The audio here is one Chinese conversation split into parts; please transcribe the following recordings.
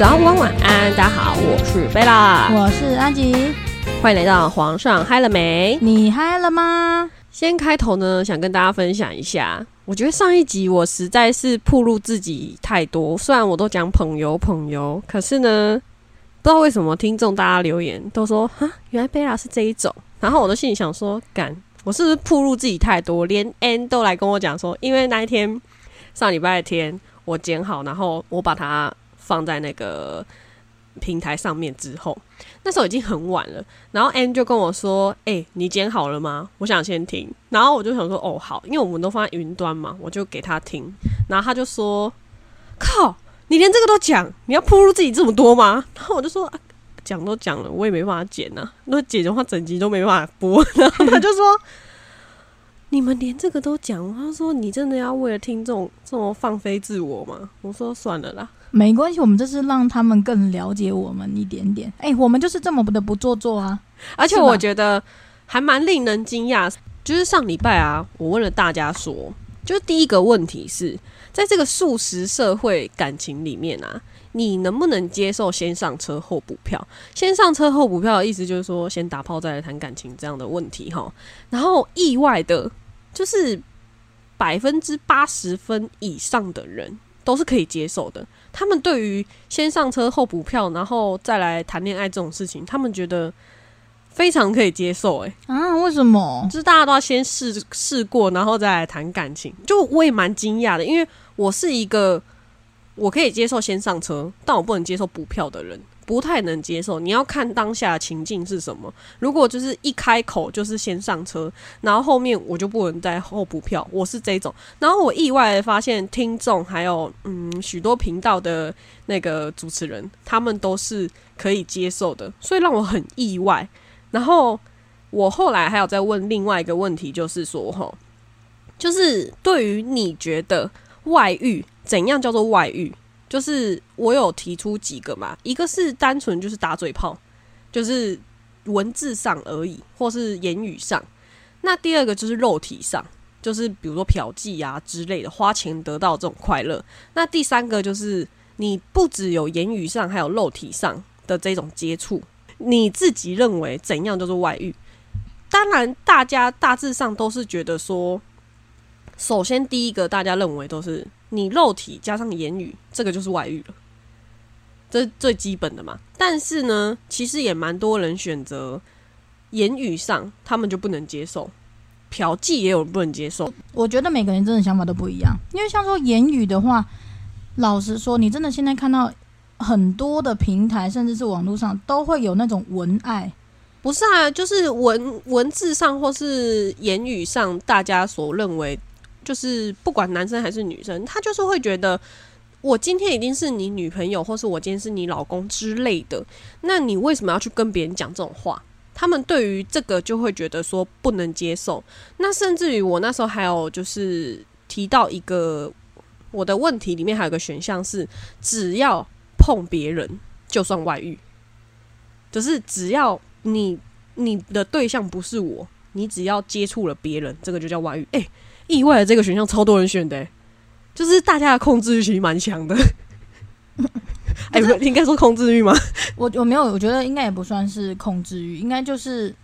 早安、午安、晚安，大家好，我是贝拉，我是安吉，欢迎来到皇上嗨了没？你嗨了吗？先开头呢，想跟大家分享一下，我觉得上一集我实在是暴露自己太多，虽然我都讲朋友朋友，可是呢，不知道为什么听众大家留言都说啊，原来贝拉是这一种，然后我的心里想说，敢，我是不是暴露自己太多？连 N 都来跟我讲说，因为那一天上礼拜天我剪好，然后我把它放在那个平台上面之后，那时候已经很晚了。然后 N 就跟我说：“哎、你剪好了吗？我想先听。”然后我就想说：“哦，好，因为我们都放在云端嘛，我就给他听。”然后他就说：“靠，你连这个都讲，你要铺露自己这么多吗？”然后我就说：“啊讲都讲了，我也没办法剪呐、那剪的话，整集都没办法播。”然后他就说。你们连这个都讲，他说你真的要为了听众这么放飞自我吗？我说算了啦，没关系，我们这是让他们更了解我们一点点。哎、我们就是这么的不做作啊。而且我觉得还蛮令人惊讶，就是上礼拜啊，我问了大家说，就是第一个问题是在这个素食社会感情里面啊，你能不能接受先上车后补票？先上车后补票的意思就是说，先打炮再来谈感情这样的问题哈。然后意外的，就是百分之八十分以上的人都是可以接受的。他们对于先上车后补票，然后再来谈恋爱这种事情，他们觉得非常可以接受、欸。啊？为什么就？是大家都要先试试过，然后再来谈感情。就我也蛮惊讶的，因为我是一个我可以接受先上车，但我不能接受补票的人，不太能接受。你要看当下情境是什么。如果就是一开口就是先上车，然后后面我就不能再后补票，我是这种。然后我意外发现，听众还有嗯许多频道的那个主持人，他们都是可以接受的，所以让我很意外。然后我后来还有再问另外一个问题，就是说，吼，就是对于你觉得外遇怎样叫做外遇？就是我有提出几个嘛，一个是单纯就是打嘴炮，就是文字上而已，或是言语上；那第二个就是肉体上，就是比如说嫖妓啊之类的，花钱得到这种快乐；那第三个就是你不只有言语上，还有肉体上的这种接触。你自己认为怎样就是外遇？当然，大家大致上都是觉得说，首先第一个大家认为都是你肉体加上言语，这个就是外遇了，这是最基本的嘛。但是呢，其实也蛮多人选择言语上，他们就不能接受，嫖妓也有人不能接受。我觉得每个人真的想法都不一样。因为像说言语的话，老实说，你真的现在看到很多的平台，甚至是网络上都会有那种文爱。不是啊，就是文文字上或是言语上，大家所认为就是不管男生还是女生，他就是会觉得我今天一定是你女朋友，或是我今天是你老公之类的。那你为什么要去跟别人讲这种话？他们对于这个就会觉得说不能接受。那甚至于我那时候还有就是提到一个我的问题里面还有个选项是，只要碰别人就算外遇，就是只要你你的对象不是我，你只要接触了别人，这个就叫外遇。哎、意外的这个选项超多人选的、欸，就是大家的控制欲其实蛮强的。哎、不应该说控制欲吗？我我没有，我觉得应该也不算是控制欲，应该就是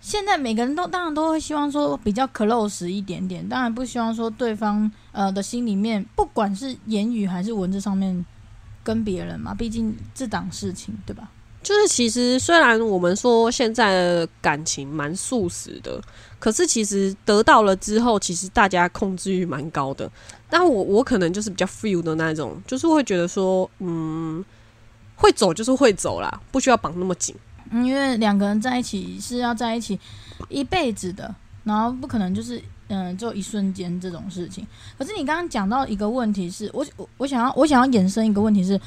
现在每个人都当然都会希望说比较 close 一点点，当然不希望说对方呃的心里面，不管是言语还是文字上面跟别人嘛，毕竟这档事情对吧？就是其实虽然我们说现在的感情蛮素食的，可是其实得到了之后，其实大家控制欲蛮高的。但我我可能就是比较 feel 的那种，就是会觉得说，嗯，会走就是会走啦，不需要绑那么紧。嗯，因为两个人在一起是要在一起一辈子的，然后不可能就是嗯，就一瞬间这种事情。可是你刚刚讲到一个问题是，我我我想要我想要衍生一个问题是，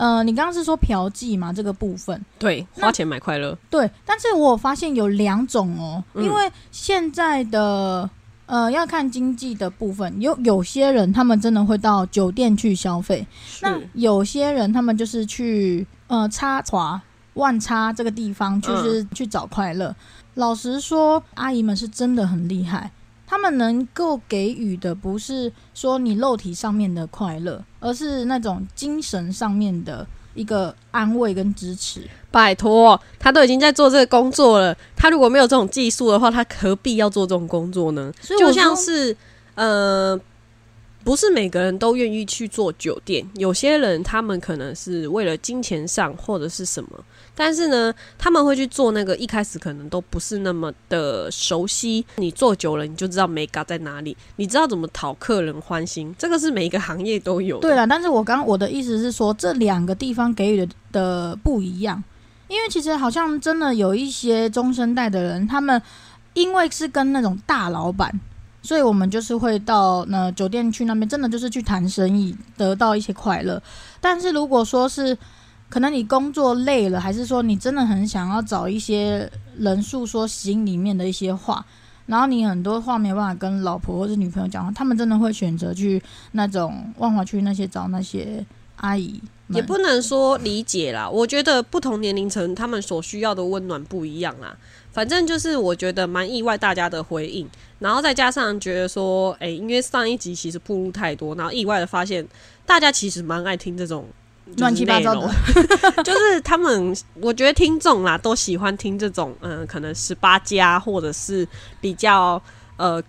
呃，你刚刚是说嫖妓嘛这个部分，对，花钱买快乐。对，但是我发现有两种哦，嗯因为现在的呃要看经济的部分，有有些人他们真的会到酒店去消费，那有些人他们就是去呃插华万插这个地方，就是去找快乐。老实说，阿姨们是真的很厉害，他们能够给予的不是说你肉体上面的快乐，而是那种精神上面的一个安慰跟支持。拜托，他都已经在做这个工作了，他如果没有这种技术的话，他何必要做这种工作呢？就像是呃。不是每个人都愿意去做酒店，有些人他们可能是为了金钱上或者是什么，但是呢，他们会去做那个一开始可能都不是那么的熟悉。你做久了，你就知道美感在哪里，你知道怎么讨客人欢心，这个是每一个行业都有。对了，但是我刚我的意思是说，这两个地方给予的不一样，因为其实好像真的有一些中生代的人，他们因为是跟那种大老板。所以我们就是会到那酒店去那边，真的就是去谈生意，得到一些快乐。但是如果说是可能你工作累了，还是说你真的很想要找一些人诉说心里面的一些话，然后你很多话没办法跟老婆或者女朋友讲话，他们真的会选择去那种万华区那些找那些阿姨。也不能说理解啦，我觉得不同年龄层他们所需要的温暖不一样啦。反正就是我觉得蛮意外大家的回应。然后再加上觉得说，哎，因为上一集其实铺路太多，然后意外的发现，大家其实蛮爱听这种乱七八糟的，就是他们，我觉得听众啦都喜欢听这种，嗯，可能十八加或者是比较呃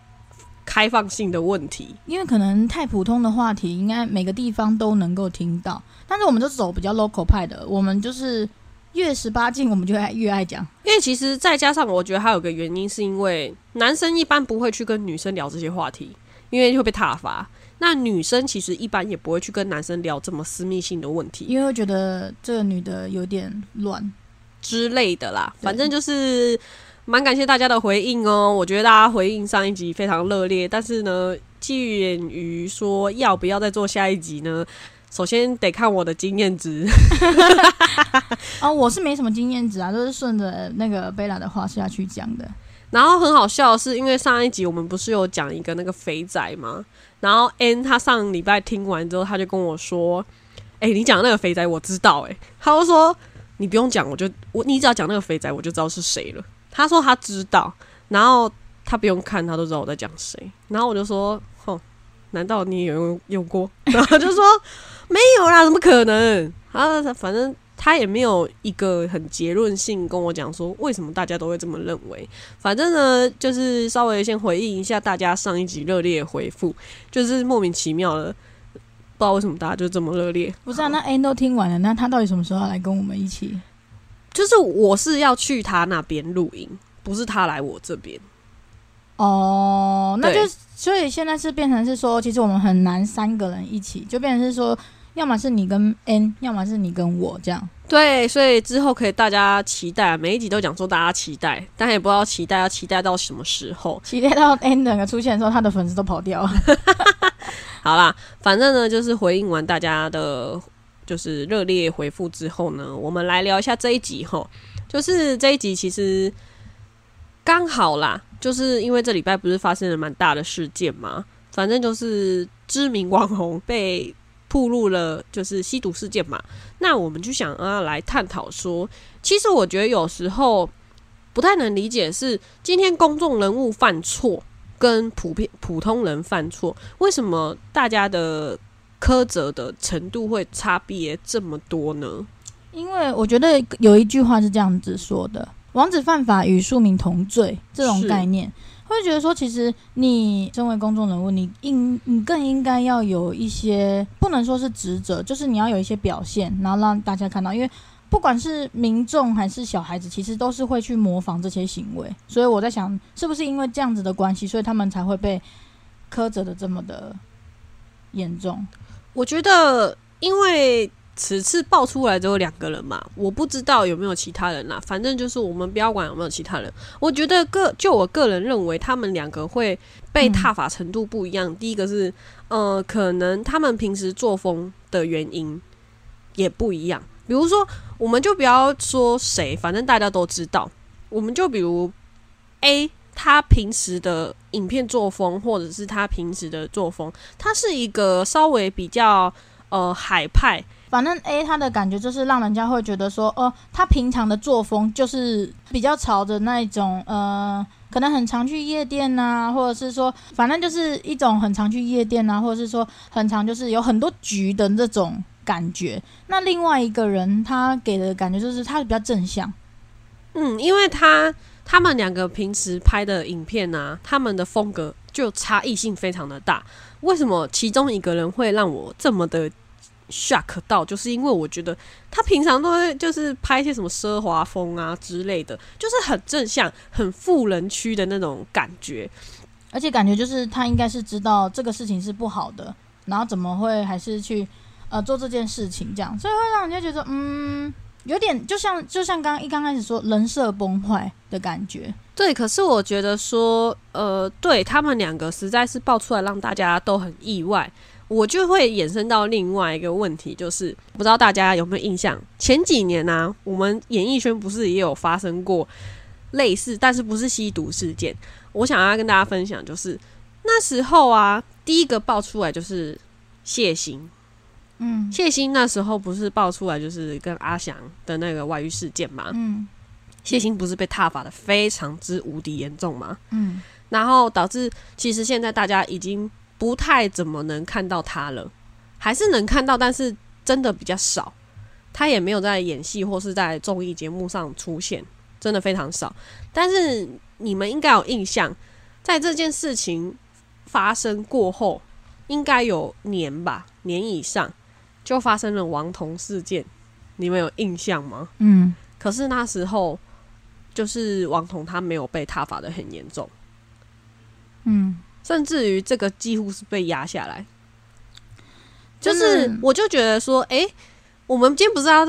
开放性的问题，因为可能太普通的话题，应该每个地方都能够听到，但是我们就走比较 local 派的，我们就是。越十八禁，我们就爱越爱讲。因为其实再加上，我觉得还有个原因，是因为男生一般不会去跟女生聊这些话题，因为会被挞伐。那女生其实一般也不会去跟男生聊这么私密性的问题，因为会觉得这个女的有点乱之类的啦。反正就是蛮感谢大家的回应哦。我觉得大家回应上一集非常热烈，但是呢，基于说要不要再做下一集呢？首先得看我的经验值。哦，我是没什么经验值啊，都是顺着那个贝拉的话下去讲的。然后很好笑的是，因为上一集我们不是有讲一个那个肥仔吗？然后 N 他上礼拜听完之后，他就跟我说：“哎，你讲那个肥仔我知道。”哎，他就说：“你不用讲，我就我你只要讲那个肥仔，我就知道是谁了。”他说他知道，然后他不用看，他都知道我在讲谁。然后我就说：“哼，难道你也有用过？” 然后就说。没有啦，怎么可能？啊，反正他也没有一个很结论性跟我讲说为什么大家都会这么认为。反正呢，就是稍微先回应一下大家上一集热烈回复，就是莫名其妙的，不知道为什么大家就这么热烈。不是啊，那 N 都听完了，那他到底什么时候要来跟我们一起？就是我是要去他那边录音，不是他来我这边。哦，那就所以现在是变成是说，其实我们很难三个人一起，就变成是说。要么是你跟 N，要么是你跟我这样。对，所以之后可以大家期待，每一集都讲说大家期待，但也不知道期待要期待到什么时候。期待到 N 两个出现的时候，他的粉丝都跑掉。好啦，反正呢，就是回应完大家的，就是热烈回复之后呢，我们来聊一下这一集哈。就是这一集其实刚好啦，就是因为这礼拜不是发生了蛮大的事件嘛，反正就是知名网红被。曝露了就是吸毒事件嘛，那我们就想啊来探讨说，其实我觉得有时候不太能理解是今天公众人物犯错跟普遍普通人犯错，为什么大家的苛责的程度会差别这么多呢？因为我觉得有一句话是这样子说的：“王子犯法与庶民同罪”这种概念。会觉得说，其实你身为公众人物，你应你更应该要有一些，不能说是职责，就是你要有一些表现，然后让大家看到。因为不管是民众还是小孩子，其实都是会去模仿这些行为。所以我在想，是不是因为这样子的关系，所以他们才会被苛责的这么的严重？我觉得，因为。此次爆出来只有两个人嘛，我不知道有没有其他人啦。反正就是我们不要管有没有其他人。我觉得个就我个人认为，他们两个会被踏法程度不一样。第一个是，呃，可能他们平时作风的原因也不一样。比如说，我们就不要说谁，反正大家都知道。我们就比如 A，他平时的影片作风，或者是他平时的作风，他是一个稍微比较。呃海派，反正 A 他的感觉就是让人家会觉得说，哦，他平常的作风就是比较朝着那一种，呃，可能很常去夜店呐、或者是说，反正就是一种很常去夜店呐、或者是说很常就是有很多局的这种感觉。那另外一个人他给的感觉就是他比较正向，嗯，因为他他们两个平时拍的影片啊，他们的风格就差异性非常的大。为什么其中一个人会让我这么的 shock 到？就是因为我觉得他平常都会就是拍一些什么奢华风啊之类的，就是很正向、很富人区的那种感觉。而且感觉就是他应该是知道这个事情是不好的，然后怎么会还是去呃做这件事情这样，所以会让人家觉得嗯，有点就像就像刚刚一刚开始说人设崩坏的感觉。对，可是我觉得说，呃，对他们两个实在是爆出来让大家都很意外，我就会衍生到另外一个问题，就是不知道大家有没有印象，前几年呢、啊，我们演艺圈不是也有发生过类似，但是不是吸毒事件？我想要跟大家分享，就是那时候啊，第一个爆出来就是谢欣，嗯谢欣那时候不是爆出来就是跟阿翔的那个外遇事件嘛？嗯谢欣不是被踏伐的非常之无敌严重嘛？嗯然后导致其实现在大家已经不太怎么能看到他了，还是能看到，但是真的比较少。他也没有在演戏或是在综艺节目上出现，真的非常少。但是你们应该有印象，在这件事情发生过后，应该有年吧，年以上就发生了王彤事件，你们有印象吗？嗯，可是那时候就是王彤他没有被挞伐的很严重。嗯，甚至于这个几乎是被压下来。就是，我就觉得说，诶，我们今天不是要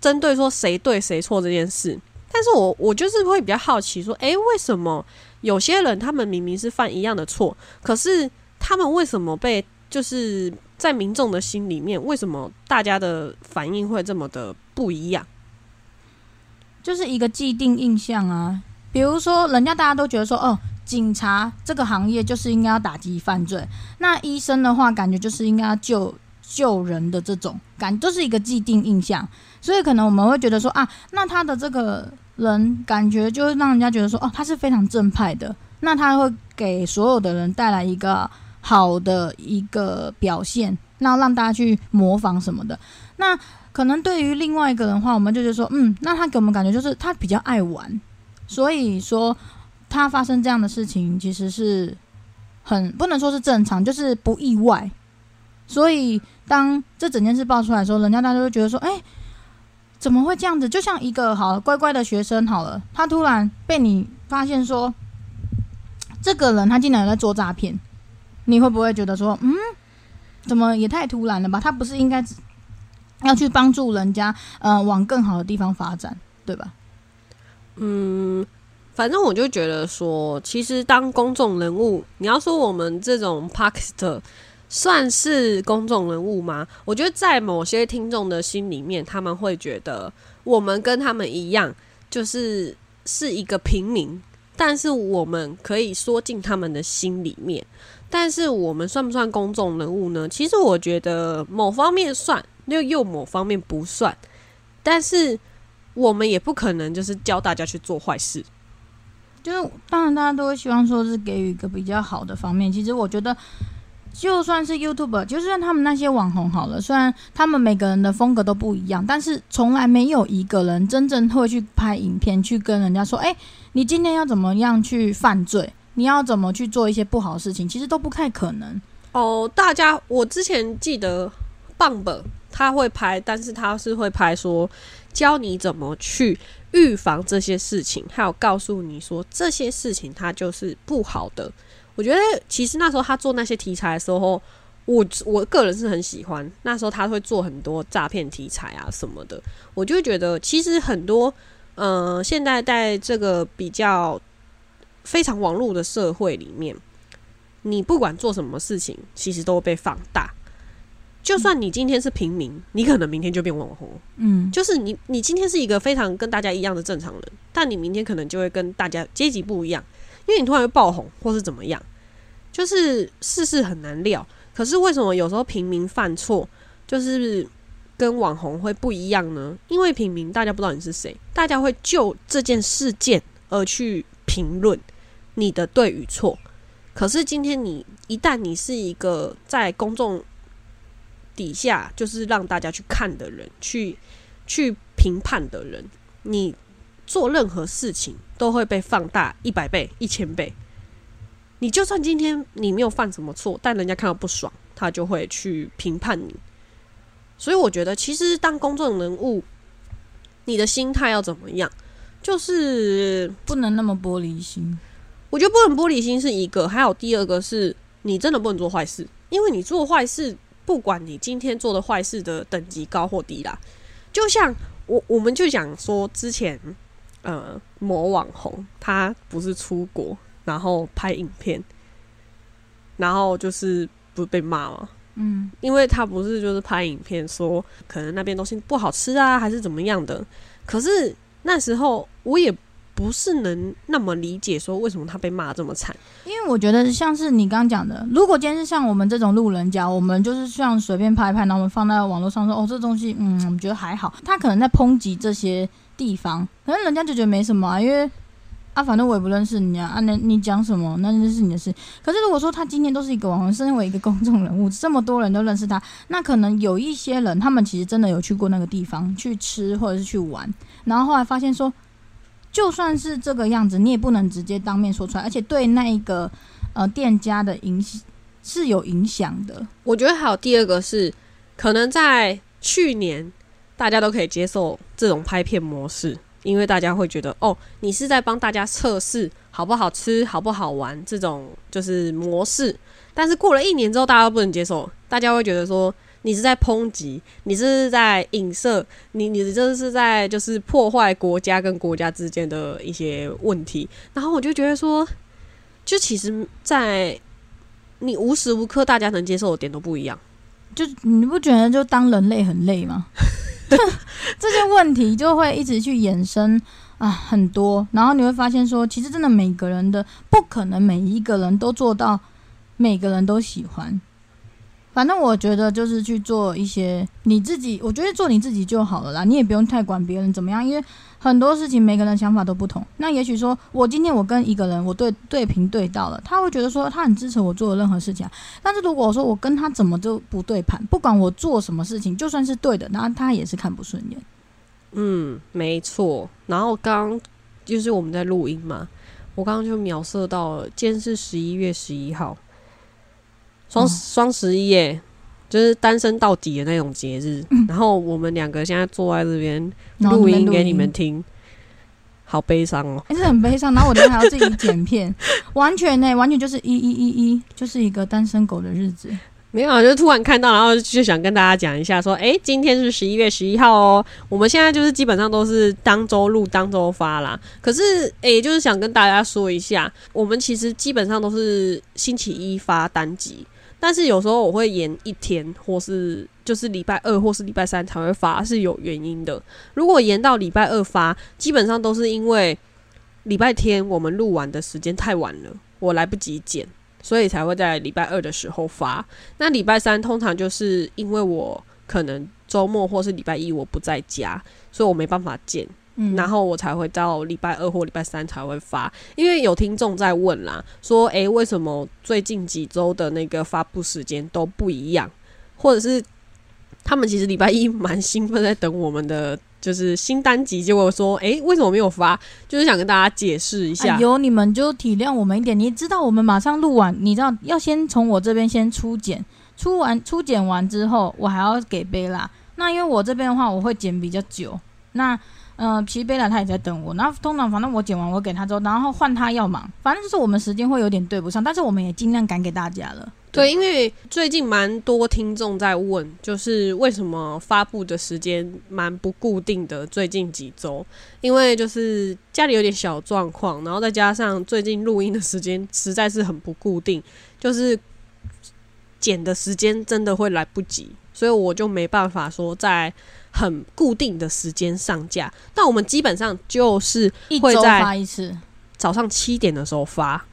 针对说谁对谁错这件事，但是我我就是会比较好奇说，诶，为什么有些人他们明明是犯一样的错，可是他们为什么被就是在民众的心里面，为什么大家的反应会这么的不一样？就是一个既定印象啊。比如说，人家大家都觉得说，哦，警察这个行业就是应该要打击犯罪，那医生的话，感觉就是应该要救救人的这种感，就是一个既定印象。所以可能我们会觉得说，啊，那他的这个人感觉就会让人家觉得说，哦，他是非常正派的，那他会给所有的人带来一个好的一个表现，那让大家去模仿什么的。那可能对于另外一个人的话，我们就觉得说，嗯，那他给我们感觉就是他比较爱玩，所以说他发生这样的事情其实是很不能说是正常，就是不意外。所以当这整件事爆出来的时候，人家大家就觉得说，哎、怎么会这样子？就像一个好乖乖的学生好了，他突然被你发现说，这个人他竟然有在做诈骗，你会不会觉得说，嗯，怎么也太突然了吧？他不是应该要去帮助人家，呃，往更好的地方发展，对吧？嗯，反正我就觉得说，其实当公众人物，你要说我们这种 p a k s t e r 算是公众人物吗？我觉得在某些听众的心里面，他们会觉得我们跟他们一样，就是是一个平民，但是我们可以说进他们的心里面。但是我们算不算公众人物呢？其实我觉得某方面算，又又某方面不算。但是我们也不可能就是教大家去做坏事。就是当然大家都会希望说是给予一个比较好的方面。其实我觉得，就算是 YouTube，就算他们那些网红好了，虽然他们每个人的风格都不一样，但是从来没有一个人真正会去拍影片去跟人家说：“哎、你今天要怎么样去犯罪？你要怎么去做一些不好的事情？”其实都不太可能。哦，大家，我之前记得棒本他会拍，但是他是会拍说教你怎么去预防这些事情，还有告诉你说这些事情它就是不好的。我觉得其实那时候他做那些题材的时候，我我个人是很喜欢。那时候他会做很多诈骗题材啊什么的，我就觉得其实很多，呃，现在在这个比较非常网络的社会里面，你不管做什么事情，其实都会被放大。就算你今天是平民，你可能明天就变网红。嗯，就是你，你今天是一个非常跟大家一样的正常人，但你明天可能就会跟大家阶级不一样，因为你突然会爆红或是怎么样，就是世事很难料。可是为什么有时候平民犯错，就是跟网红会不一样呢？因为平民大家不知道你是谁，大家会就这件事件而去评论你的对与错。可是今天你一旦你是一个在公众底下就是让大家去看的人，去去评判的人，你做任何事情都会被放大一百倍、一千倍。你就算今天你没有犯什么错，但人家看到不爽，他就会去评判你。所以我觉得，其实当公众人物，你的心态要怎么样？就是不能那么玻璃心。我觉得不能玻璃心是一个，还有第二个是你真的不能做坏事，因为你做坏事，不管你今天做的坏事的等级高或低啦，就像我我们就讲说之前呃某网红他不是出国然后拍影片，然后就是不是被骂吗？嗯，因为他不是就是拍影片说可能那边东西不好吃啊，还是怎么样的，可是那时候我也。不是能那么理解说为什么他被骂这么惨，因为我觉得像是你刚刚讲的，如果今天是像我们这种路人甲，我们就是像随便拍拍，然后我们放在网络上说，哦，这东西，嗯，我们觉得还好。他可能在抨击这些地方，可能人家就觉得没什么啊，因为啊，反正我也不认识你啊，啊，那你讲什么，那就是你的事。可是如果说他今天都是一个网红，身为一个公众人物，这么多人都认识他，那可能有一些人，他们其实真的有去过那个地方去吃或者是去玩，然后后来发现说。就算是这个样子，你也不能直接当面说出来，而且对那一个呃店家的影响是有影响的。我觉得还有第二个是，可能在去年大家都可以接受这种拍片模式，因为大家会觉得哦，你是在帮大家测试好不好吃、好不好玩这种就是模式。但是过了一年之后，大家不能接受，大家会觉得说。你是在抨击，你是在影射，你你这是在就是破坏国家跟国家之间的一些问题。然后我就觉得说，就其实，在你无时无刻大家能接受的点都不一样。就你不觉得就当人类 很累吗？这些问题就会一直去衍生啊，很多。然后你会发现说，其实真的每个人的不可能每一个人都做到，每个人都喜欢。反正我觉得就是去做一些你自己，我觉得做你自己就好了啦。你也不用太管别人怎么样，因为很多事情每个人想法都不同。那也许说我今天我跟一个人我对对平对到了，他会觉得说他很支持我做的任何事情。啊但是如果说我跟他怎么就不对盘，不管我做什么事情，就算是对的，那他也是看不顺眼。嗯，没错。然后刚就是我们在录音嘛，我刚刚就秒射到了，今天是十一月十一号。双双十一耶，就是单身到底的那种节日。然后我们两个现在坐在这边录音给你们听，好悲伤哦，还是很悲伤。然后我还要自己剪片，完全呢，完全就是一一一一，就是一个单身狗的日子。没有，就突然看到，然后就想跟大家讲一下，说，哎，今天是十一月十一号哦。我们现在就是基本上都是当周录、当周发啦。可是，哎，就是想跟大家说一下，我们其实基本上都是星期一发单集。但是有时候我会延一天，或是就是礼拜二或是礼拜三才会发，是有原因的。如果延到礼拜二发，基本上都是因为礼拜天我们录完的时间太晚了，我来不及剪，所以才会在礼拜二的时候发。那礼拜三通常就是因为我可能周末或是礼拜一我不在家，所以我没办法剪。然后我才会到礼拜二或礼拜三才会发，因为有听众在问啦，说诶，为什么最近几周的那个发布时间都不一样？或者是他们其实礼拜一蛮兴奋在等我们的就是新单集，结果说诶，为什么没有发？就是想跟大家解释一下。有你们就体谅我们一点，你知道我们马上录完，你知道要先从我这边先初剪，出完初剪完之后，我还要给贝拉。那因为我这边的话，我会剪比较久，那。嗯，其实贝拉他也在等我。那通常反正我剪完我给他之后，然后换他要忙，反正就是我们时间会有点对不上，但是我们也尽量赶给大家了。对，因为最近蛮多听众在问，就是为什么发布的时间蛮不固定的？最近几周，因为就是家里有点小状况，然后再加上最近录音的时间实在是很不固定，就是剪的时间真的会来不及，所以我就没办法说在。很固定的时间上架，但我们基本上就是会在发一次，早上七点的时候发，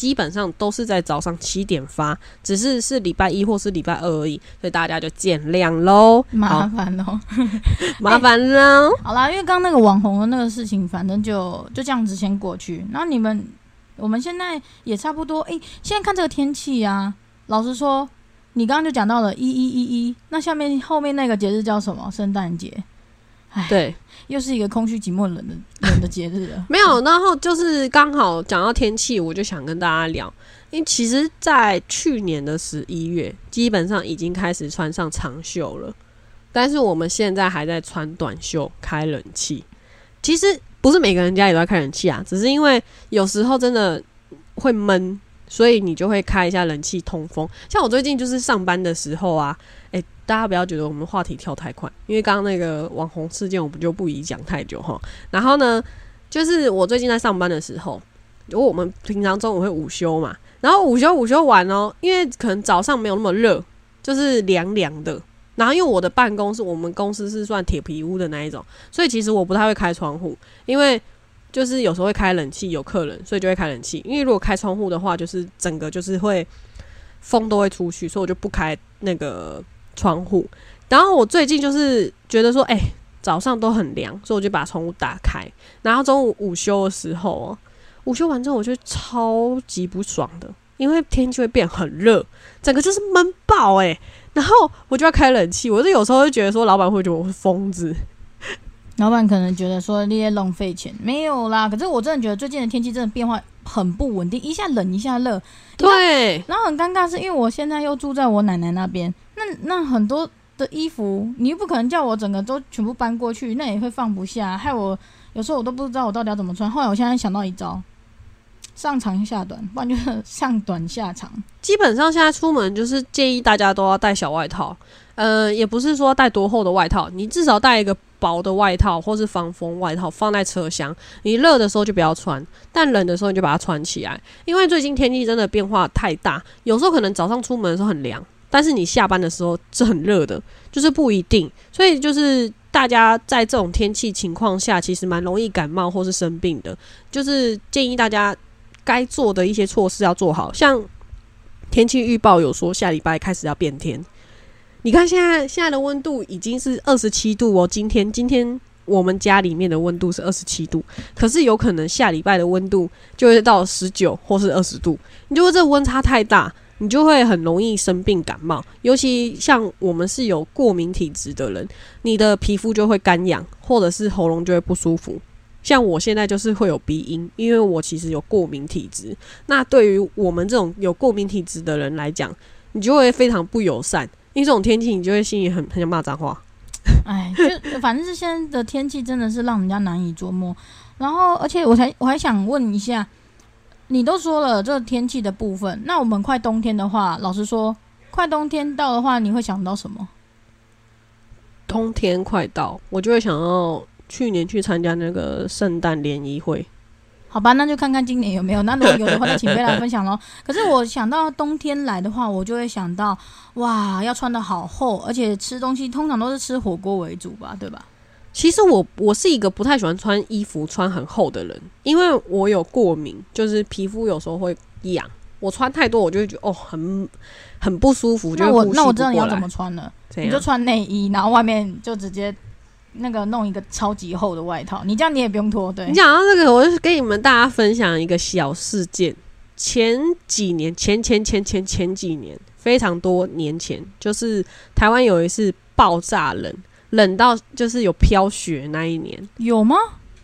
基本上都是在早上七点发，只是是礼拜一或是礼拜二而已，所以大家就见谅喽。麻烦喽，麻烦喽。好啦，因为刚刚那个网红的那个事情，反正就就这样子先过去。然后你们，我们现在也差不多。诶，现在看这个天气啊，老实说，你刚刚就讲到了一一一一，那下面后面那个节日叫什么？圣诞节。唉，对，又是一个空虚、寂寞、冷的冷的节日了。没有，然后就是刚好讲到天气，我就想跟大家聊，因为其实，在去年的十一月，基本上已经开始穿上长袖了，但是我们现在还在穿短袖开冷气。其实不是每个人家里都要开冷气啊，只是因为有时候真的会闷，所以你就会开一下冷气通风。像我最近就是上班的时候啊。哎，大家不要觉得我们话题跳太快，因为刚刚那个网红事件，我们就不宜讲太久哈。然后呢，就是我最近在上班的时候，如果我们平常中午会午休嘛，然后午休午休完哦，因为可能早上没有那么热，就是凉凉的。然后因为我的办公室，我们公司是算铁皮屋的那一种，所以其实我不太会开窗户，因为就是有时候会开冷气，有客人，所以就会开冷气。因为如果开窗户的话，就是整个就是会风都会出去，所以我就不开那个。窗户，然后我最近就是觉得说，哎，早上都很凉，所以我就把窗户打开。然后中午午休的时候哦，午休完之后，我就超级不爽的，因为天气会变很热，整个就是闷爆哎。然后我就要开冷气，我就有时候会觉得说，老板会觉得我是疯子。老板可能觉得说那些浪费钱，没有啦。可是我真的觉得最近的天气真的变化很不稳定，一下冷一下热。对，然后很尴尬是因为我现在又住在我奶奶那边。那那很多的衣服，你又不可能叫我整个都全部搬过去，那也会放不下，害我有时候我都不知道我到底要怎么穿。后来我现在想到一招，上长下短，不然就是上短下长。基本上现在出门就是建议大家都要带小外套，呃，也不是说带多厚的外套，你至少带一个薄的外套或是防风外套放在车厢。你热的时候就不要穿，但冷的时候你就把它穿起来，因为最近天气真的变化太大，有时候可能早上出门的时候很凉。但是你下班的时候是很热的，就是不一定，所以就是大家在这种天气情况下，其实蛮容易感冒或是生病的。就是建议大家该做的一些措施要做好，像天气预报有说下礼拜开始要变天。你看现在现在的温度已经是二十七度哦，今天今天我们家里面的温度是二十七度，可是有可能下礼拜的温度就会到十九或是二十度，你就会这温差太大？你就会很容易生病感冒，尤其像我们是有过敏体质的人，你的皮肤就会干痒，或者是喉咙就会不舒服。像我现在就是会有鼻音，因为我其实有过敏体质。那对于我们这种有过敏体质的人来讲，你就会非常不友善。因为这种天气，你就会心里很很想骂脏话。哎，就反正是现在的天气真的是让人家难以捉摸。然后，而且我才我还想问一下。你都说了这天气的部分，那我们快冬天的话，老实说，快冬天到的话，你会想到什么？冬天快到，我就会想到去年去参加那个圣诞联谊会。好吧，那就看看今年有没有。那如果有的话，就请飞来分享喽。可是我想到冬天来的话，我就会想到，哇，要穿的好厚，而且吃东西通常都是吃火锅为主吧，对吧？其实我我是一个不太喜欢穿衣服穿很厚的人，因为我有过敏，就是皮肤有时候会痒。我穿太多，我就会觉得哦，很很不舒服。那我那我知道你要怎么穿了，你就穿内衣，然后外面就直接那个弄一个超级厚的外套。你这样你也不用脱。对你讲到这个，我就跟你们大家分享一个小事件。前几年，前前前前前几年，非常多年前，就是台湾有一次爆炸冷。冷到就是有飘雪那一年有吗？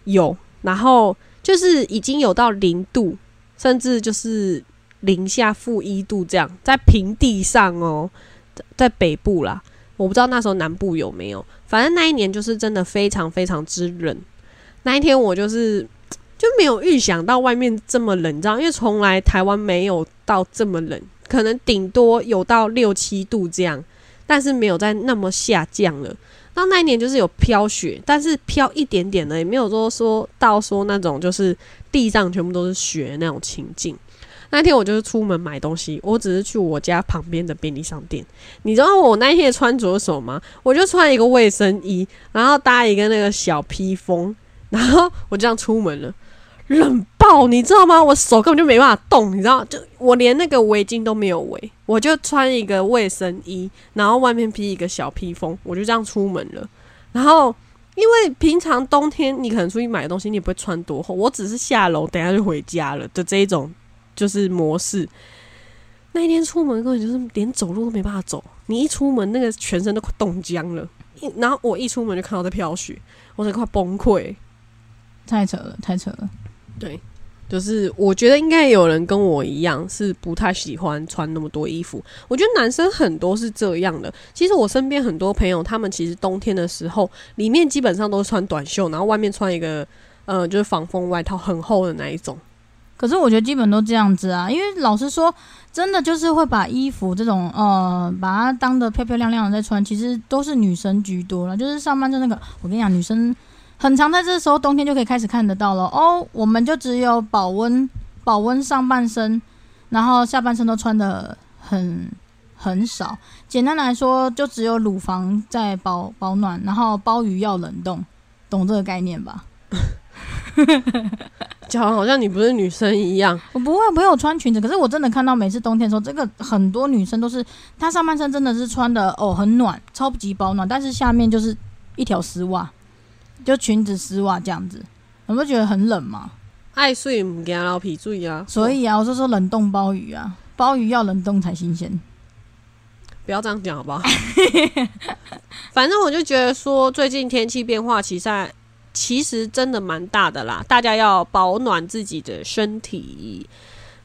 有，然后就是已经有到零度，甚至就是零下负一度这样，在平地上哦，在北部啦，我不知道那时候南部有没有，反正那一年就是真的非常非常之冷。那一天我就是 就没有预想到外面这么冷，你知道，因为从来台湾没有到这么冷，可能顶多有到六七度这样，但是没有在那么下降了。到那一年就是有飘雪，但是飘一点点的，也没有说说到说那种就是地上全部都是雪那种情境。那天我就是出门买东西，我只是去我家旁边的便利商店。你知道我那天穿着什么吗？我就穿一个卫生衣，然后搭一个那个小披风，然后我这样出门了。冷爆，你知道吗？我手根本就没办法动，你知道？就我连那个围巾都没有围，我就穿一个卫生衣，然后外面披一个小披风，我就这样出门了。然后因为平常冬天你可能出去买东西，你也不会穿多厚，我只是下楼等下就回家了的这一种就是模式。那一天出门根本就是连走路都没办法走，你一出门那个全身都快冻僵了。然后我一出门就看到在飘雪，我都快崩溃。太扯了，太扯了。对，就是我觉得应该有人跟我一样是不太喜欢穿那么多衣服。我觉得男生很多是这样的。其实我身边很多朋友，他们其实冬天的时候，里面基本上都穿短袖，然后外面穿一个呃，就是防风外套，很厚的那一种。可是我觉得基本都这样子啊，因为老实说，真的就是会把衣服这种呃，把它当的漂漂亮亮的在穿，其实都是女生居多了。就是上班就那个，我跟你讲，女生很长在这时候冬天就可以开始看得到了哦。我们就只有保温保温上半身，然后下半身都穿的很很少。简单来说，就只有乳房在保保暖，然后鲍鱼要冷冻，懂这个概念吧？讲好像你不是女生一样。我不会，没有穿裙子。可是我真的看到每次冬天的时候，这个很多女生都是，她上半身真的是穿的哦很暖，超级保暖，但是下面就是一条丝袜，就裙子丝袜这样子，你不觉得很冷吗？爱睡唔惊老皮注意啊！所以啊，我就说冷冻鲍鱼啊，鲍鱼要冷冻才新鲜。不要这样讲好不好？反正我就觉得说，最近天气变化，其实其实真的蛮大的啦，大家要保暖自己的身体。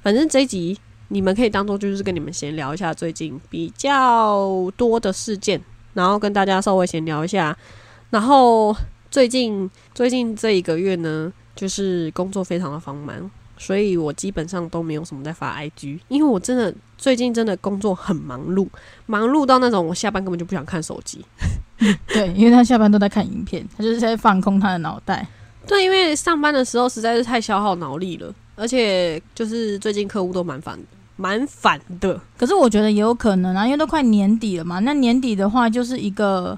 反正这一集你们可以当做就是跟你们闲聊一下最近比较多的事件，然后跟大家稍微闲聊一下。然后最近最近这一个月呢，就是工作非常的繁忙，所以我基本上都没有什么在发 IG，因为我真的最近真的工作很忙碌，忙碌到那种我下班根本就不想看手机。对，因为他下班都在看影片，他就是在放空他的脑袋。对，因为上班的时候实在是太消耗脑力了，而且就是最近客户都蛮烦，蛮烦的。可是我觉得也有可能啊，因为都快年底了嘛。那年底的话，就是一个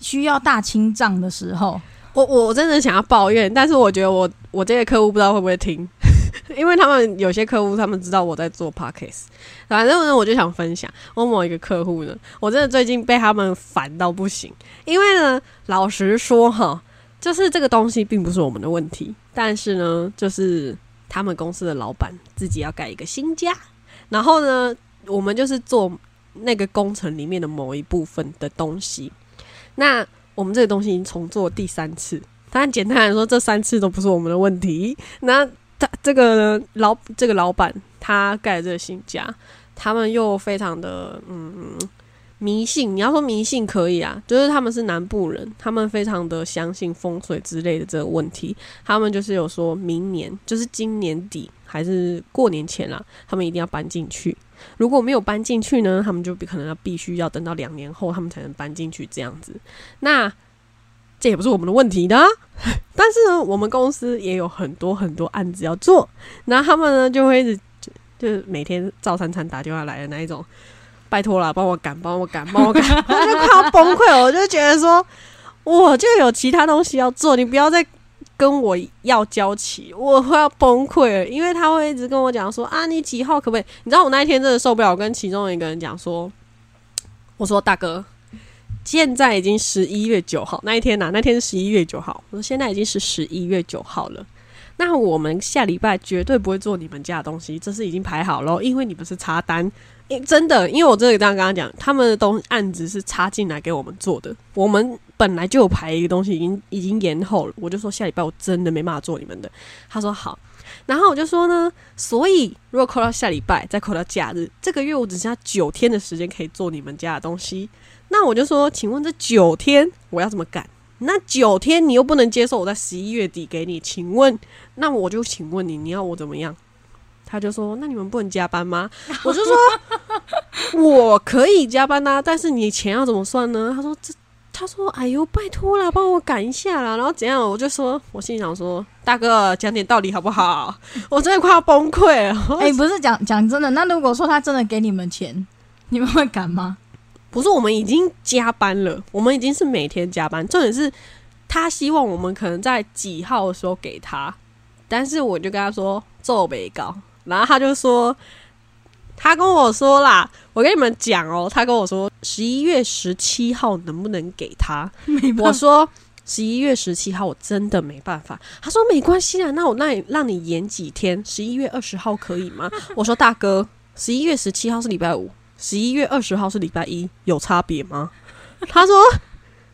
需要大清账的时候。我我真的想要抱怨，但是我觉得我我这些客户不知道会不会听。因为他们有些客户，他们知道我在做 podcast，反正呢，我就想分享我某一个客户呢，我真的最近被他们烦到不行。因为呢，老实说哈，就是这个东西并不是我们的问题，但是呢，就是他们公司的老板自己要盖一个新家，然后呢，我们就是做那个工程里面的某一部分的东西。那我们这个东西已经重做第三次，当然简单来说，这三次都不是我们的问题。那他这个老这个老板，他盖这个新家，他们又非常的嗯迷信。你要说迷信可以啊，就是他们是南部人，他们非常的相信风水之类的这个问题。他们就是有说明年，就是今年底还是过年前啦，他们一定要搬进去。如果没有搬进去呢，他们就可能要必须要等到两年后，他们才能搬进去这样子。那这也不是我们的问题的，但是呢，我们公司也有很多很多案子要做，然后他们呢就会一直就就是每天赵三餐打电话来的那一种，拜托了，帮我赶，帮我赶，帮我赶，我就快要崩溃了，我就觉得说，我就有其他东西要做，你不要再跟我要交期，我会要崩溃了，因为他会一直跟我讲说啊，你几号可不可以？你知道我那一天真的受不了，我跟其中一个人讲说，我说大哥。现在已经十一月九号那一天呐，那天是十一月九号。我说现在已经是十一月九号了，那我们下礼拜绝对不会做你们家的东西，这是已经排好了，因为你们是插单。真的，因为我这个刚刚跟他讲，他们的东案子是插进来给我们做的，我们本来就有排一个东西，已经已经延后了。我就说下礼拜我真的没办法做你们的。他说好，然后我就说呢，所以如果扣到下礼拜，再扣到假日，这个月我只剩下九天的时间可以做你们家的东西。那我就说，请问这九天我要怎么赶？那九天你又不能接受我在十一月底给你，请问，那我就请问你，你要我怎么样？他就说，那你们不能加班吗？我就说，我可以加班呐，但是你钱要怎么算呢？他说，这他说，哎呦，拜托了，帮我赶一下啦。然后怎样？我就说，我心里想说，大哥讲点道理好不好？我真的快要崩溃了。哎，不是讲讲真的，那如果说他真的给你们钱，你们会赶吗？不是，我们已经加班了，我们已经是每天加班。重点是他希望我们可能在几号的时候给他，但是我就跟他说做没搞，然后他就说，他跟我说啦，我跟你们讲哦，他跟我说十一月十七号能不能给他？我说十一月十七号我真的没办法。他说没关系啊，那我那你让你延几天，十一月二十号可以吗？我说大哥，十一月十七号是礼拜五，十一月二十号是礼拜一，有差别吗？他说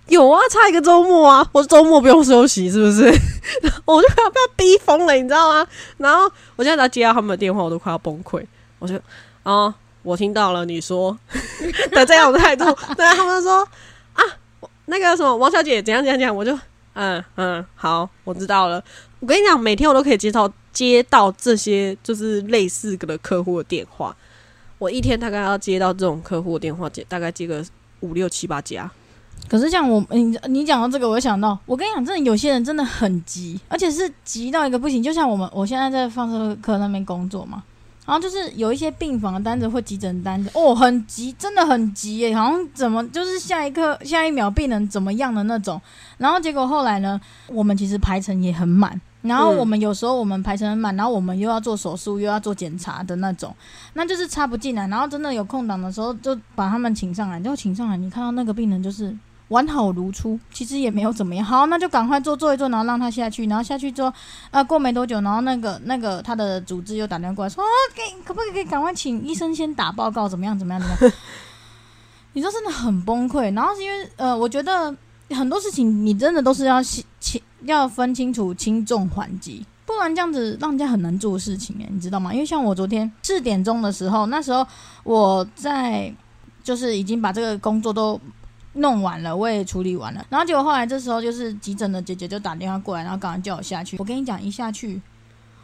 有啊，差一个周末啊，我周末不用休息是不是？我就快要被逼疯了，你知道吗？然后我现在在接到他们的电话，我都快要崩溃。我就啊，我听到了你说 的这样的态度，对他们说啊，那个什么王小姐怎样怎样讲，我就嗯嗯好，我知道了。我跟你讲，每天我都可以接到接到这些就是类似的客户的电话，我一天大概要接到这种客户的电话，接大概接个五六七八家。可是像我，你你讲到这个，我就想到，我跟你讲，真的有些人真的很急，而且是急到一个不行。就像我们，我现在在放射科那边工作嘛，然后就是有一些病房的单子或急诊单子，哦，很急，真的很急耶，好像怎么就是下一刻、下一秒病人怎么样的那种。然后结果后来呢，我们其实排程也很满，然后我们有时候我们排程很满，然后我们又要做手术，又要做检查的那种，那就是插不进来。然后真的有空档的时候，就把他们请上来，就请上来，你看到那个病人就是。完好如初，其实也没有怎么样。好，那就赶快做做一做，然后让他下去。然后下去之后，呃，过没多久，然后那个那个他的主治又打电话过来说，哦，给可不可以赶快请医生先打报告，怎么样怎么样怎么样？你说真的很崩溃。然后是因为呃，我觉得很多事情你真的都是要轻要分清楚轻重缓急，不然这样子让人家很难做事情诶，你知道吗？因为像我昨天四点钟的时候，那时候我在就是已经把这个工作都。弄完了，我也处理完了，然后结果后来这时候就是急诊的姐姐就打电话过来，然后刚刚叫我下去。我跟你讲，一下去，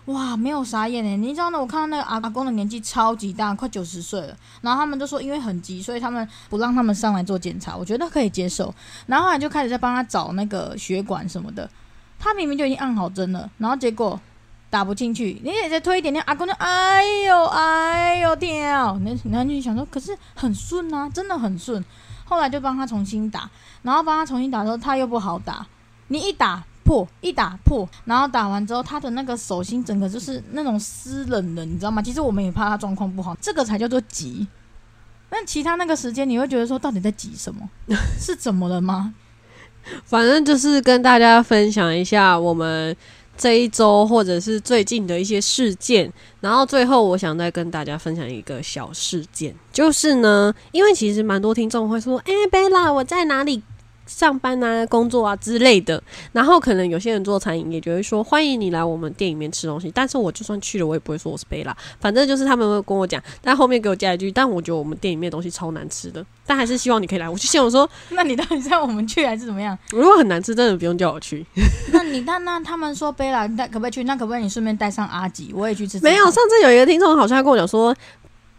哇，没有傻眼诶！你知道呢？我看到那个阿阿公的年纪超级大，快九十岁了，然后他们就说因为很急，所以他们不让他们上来做检查，我觉得可以接受。然后后来就开始在帮他找那个血管什么的，他明明就已经按好针了，然后结果打不进去，你也再推一点点，阿公就哎呦哎呦跳，那然后就想说，可是很顺啊，真的很顺。后来就帮他重新打，然后帮他重新打的时候，他又不好打。你一打破，一打破，然后打完之后，他的那个手心整个就是那种湿冷的，你知道吗？其实我们也怕他状况不好，这个才叫做急。那其他那个时间，你会觉得说，到底在急什么？是怎么了吗？反正就是跟大家分享一下我们。这一周或者是最近的一些事件，然后最后我想再跟大家分享一个小事件，就是呢，因为其实蛮多听众会说：“哎，贝拉，我在哪里？”上班啊，工作啊之类的，然后可能有些人做餐饮也就会说欢迎你来我们店里面吃东西，但是我就算去了，我也不会说我是贝拉，反正就是他们会跟我讲，但后面给我加一句，但我觉得我们店里面的东西超难吃的，但还是希望你可以来。我就想说，那你到底叫我们去还是怎么样？如果很难吃，真的不用叫我去。那你那那他们说贝拉，那可不可以去？那可不可以你顺便带上阿吉，我也去吃？没有，上次有一个听众好像跟我讲说，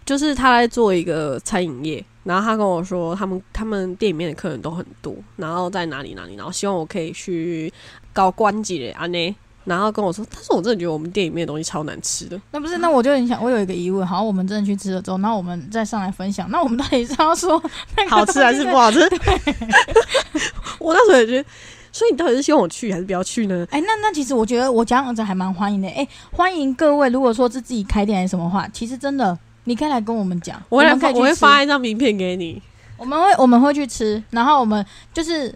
就是他在做一个餐饮业。然后他跟我说，他们他们店里面的客人都很多，然后在哪里哪里，然后希望我可以去搞关节啊呢。然后跟我说，但是我真的觉得我们店里面的东西超难吃的。那不是，那我就很想，我有一个疑问，好像，我们真的去吃了之后，那我们再上来分享。那我们到底是要说 好吃还是不好吃？我那时候也觉得，所以你到底是希望我去还是不要去呢？哎，那那其实我觉得我这样子还蛮欢迎的。哎，欢迎各位，如果说是自己开店还是什么话，其实真的。你可以来跟我们讲，我会我会发一张名片给你。我们会我们会去吃，然后我们就是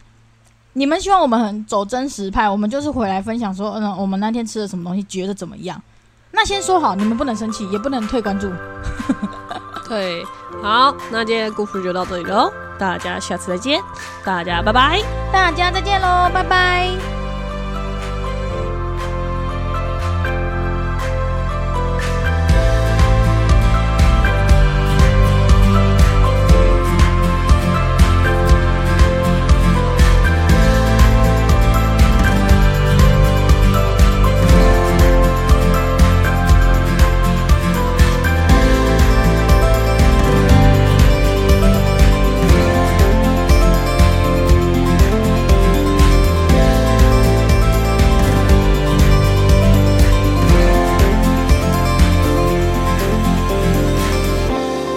你们希望我们很走真实派，我们就是回来分享说，嗯，我们那天吃了什么东西，觉得怎么样？那先说好，你们不能生气，也不能退关注。对，好，那今天故事就到这里喽，大家下次再见，大家拜拜，大家再见喽，拜拜。